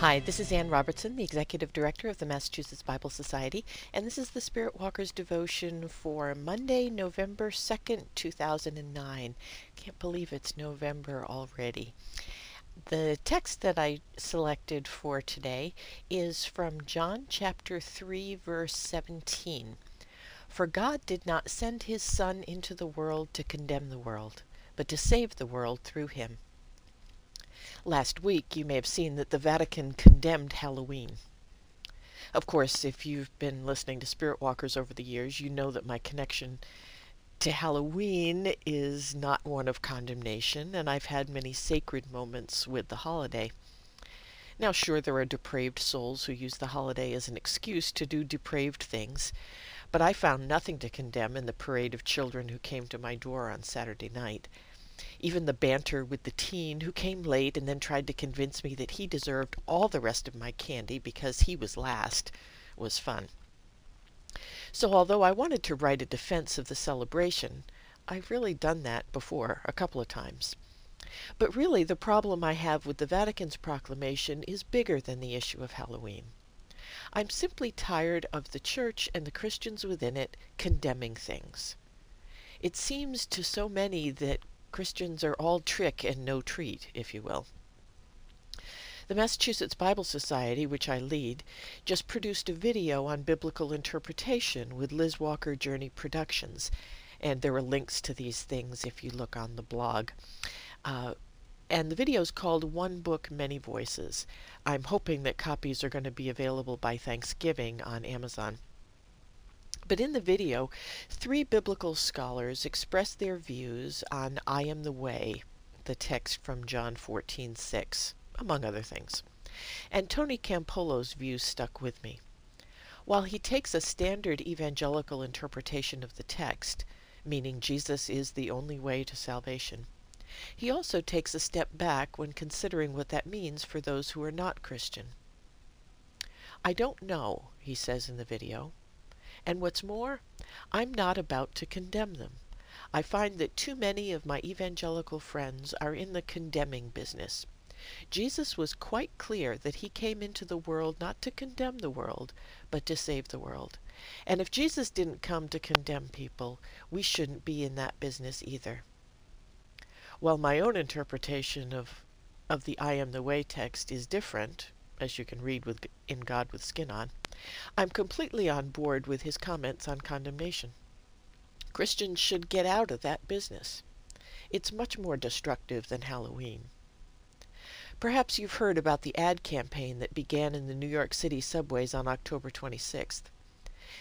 Hi, this is Ann Robertson, the Executive Director of the Massachusetts Bible Society, and this is the Spirit Walker's devotion for Monday, November 2nd, 2009. Can't believe it's November already. The text that I selected for today is from John chapter 3, verse 17. For God did not send his Son into the world to condemn the world, but to save the world through him. Last week, you may have seen that the Vatican condemned Halloween. Of course, if you've been listening to Spirit Walkers over the years, you know that my connection to Halloween is not one of condemnation, and I've had many sacred moments with the holiday. Now, sure, there are depraved souls who use the holiday as an excuse to do depraved things, but I found nothing to condemn in the parade of children who came to my door on Saturday night. Even the banter with the teen who came late and then tried to convince me that he deserved all the rest of my candy because he was last was fun. So, although I wanted to write a defense of the celebration, I've really done that before a couple of times. But really, the problem I have with the Vatican's proclamation is bigger than the issue of Halloween. I'm simply tired of the Church and the Christians within it condemning things. It seems to so many that Christians are all trick and no treat, if you will. The Massachusetts Bible Society, which I lead, just produced a video on biblical interpretation with Liz Walker Journey Productions, and there are links to these things if you look on the blog. Uh, and the video is called One Book, Many Voices. I'm hoping that copies are going to be available by Thanksgiving on Amazon. But in the video, three biblical scholars express their views on I am the way, the text from John 14:6, among other things. And Tony Campolo's views stuck with me. While he takes a standard evangelical interpretation of the text, meaning Jesus is the only way to salvation, he also takes a step back when considering what that means for those who are not Christian. I don't know, he says in the video, and what's more, I'm not about to condemn them. I find that too many of my evangelical friends are in the condemning business. Jesus was quite clear that he came into the world not to condemn the world, but to save the world. And if Jesus didn't come to condemn people, we shouldn't be in that business either. While my own interpretation of of the I am the way text is different, as you can read with in God with Skin On, I'm completely on board with his comments on condemnation. Christians should get out of that business. It's much more destructive than Halloween. Perhaps you've heard about the ad campaign that began in the New York City subways on October 26th.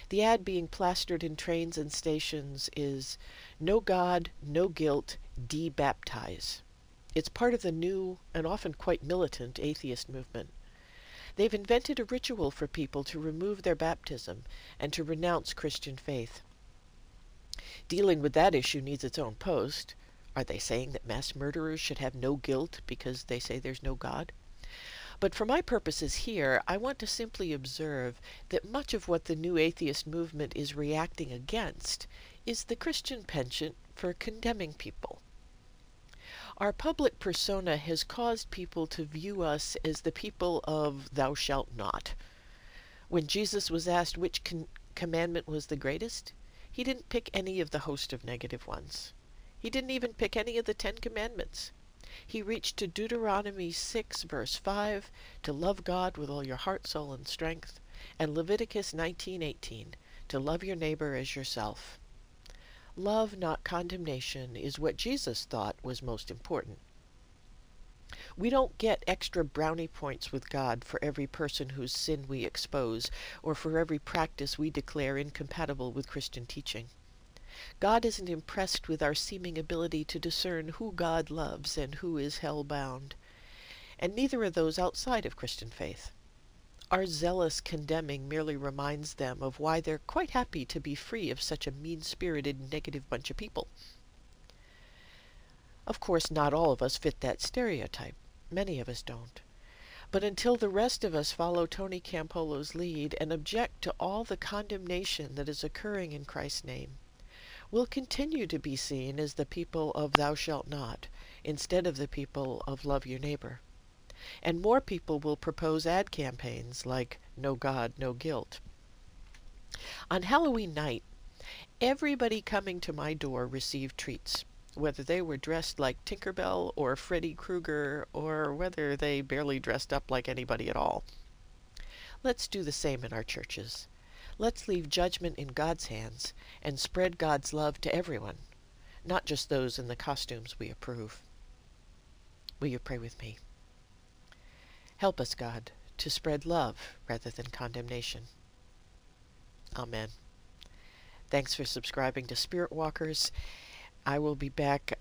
The ad being plastered in trains and stations is No God, no guilt, debaptize. It's part of the new and often quite militant atheist movement. They've invented a ritual for people to remove their baptism and to renounce Christian faith. Dealing with that issue needs its own post. Are they saying that mass murderers should have no guilt because they say there's no God? But for my purposes here, I want to simply observe that much of what the new atheist movement is reacting against is the Christian penchant for condemning people. Our public persona has caused people to view us as the people of thou shalt not. When Jesus was asked which con- commandment was the greatest, he didn't pick any of the host of negative ones. He didn't even pick any of the Ten Commandments. He reached to Deuteronomy 6, verse 5, to love God with all your heart, soul, and strength, and Leviticus 19:18, to love your neighbor as yourself. Love, not condemnation, is what Jesus thought was most important. We don't get extra brownie points with God for every person whose sin we expose or for every practice we declare incompatible with Christian teaching. God isn't impressed with our seeming ability to discern who God loves and who is hell bound, and neither are those outside of Christian faith. Our zealous condemning merely reminds them of why they're quite happy to be free of such a mean spirited, negative bunch of people. Of course, not all of us fit that stereotype. Many of us don't. But until the rest of us follow Tony Campolo's lead and object to all the condemnation that is occurring in Christ's name, we'll continue to be seen as the people of thou shalt not, instead of the people of love your neighbor. And more people will propose ad campaigns like No God, No Guilt. On Halloween night, everybody coming to my door received treats, whether they were dressed like Tinkerbell or Freddy Krueger, or whether they barely dressed up like anybody at all. Let's do the same in our churches. Let's leave judgment in God's hands and spread God's love to everyone, not just those in the costumes we approve. Will you pray with me? Help us, God, to spread love rather than condemnation. Amen. Thanks for subscribing to Spirit Walkers. I will be back.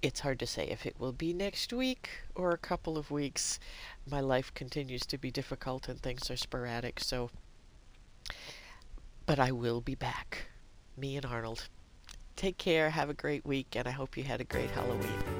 It's hard to say if it will be next week or a couple of weeks. My life continues to be difficult and things are sporadic, so. But I will be back. Me and Arnold. Take care, have a great week, and I hope you had a great Halloween.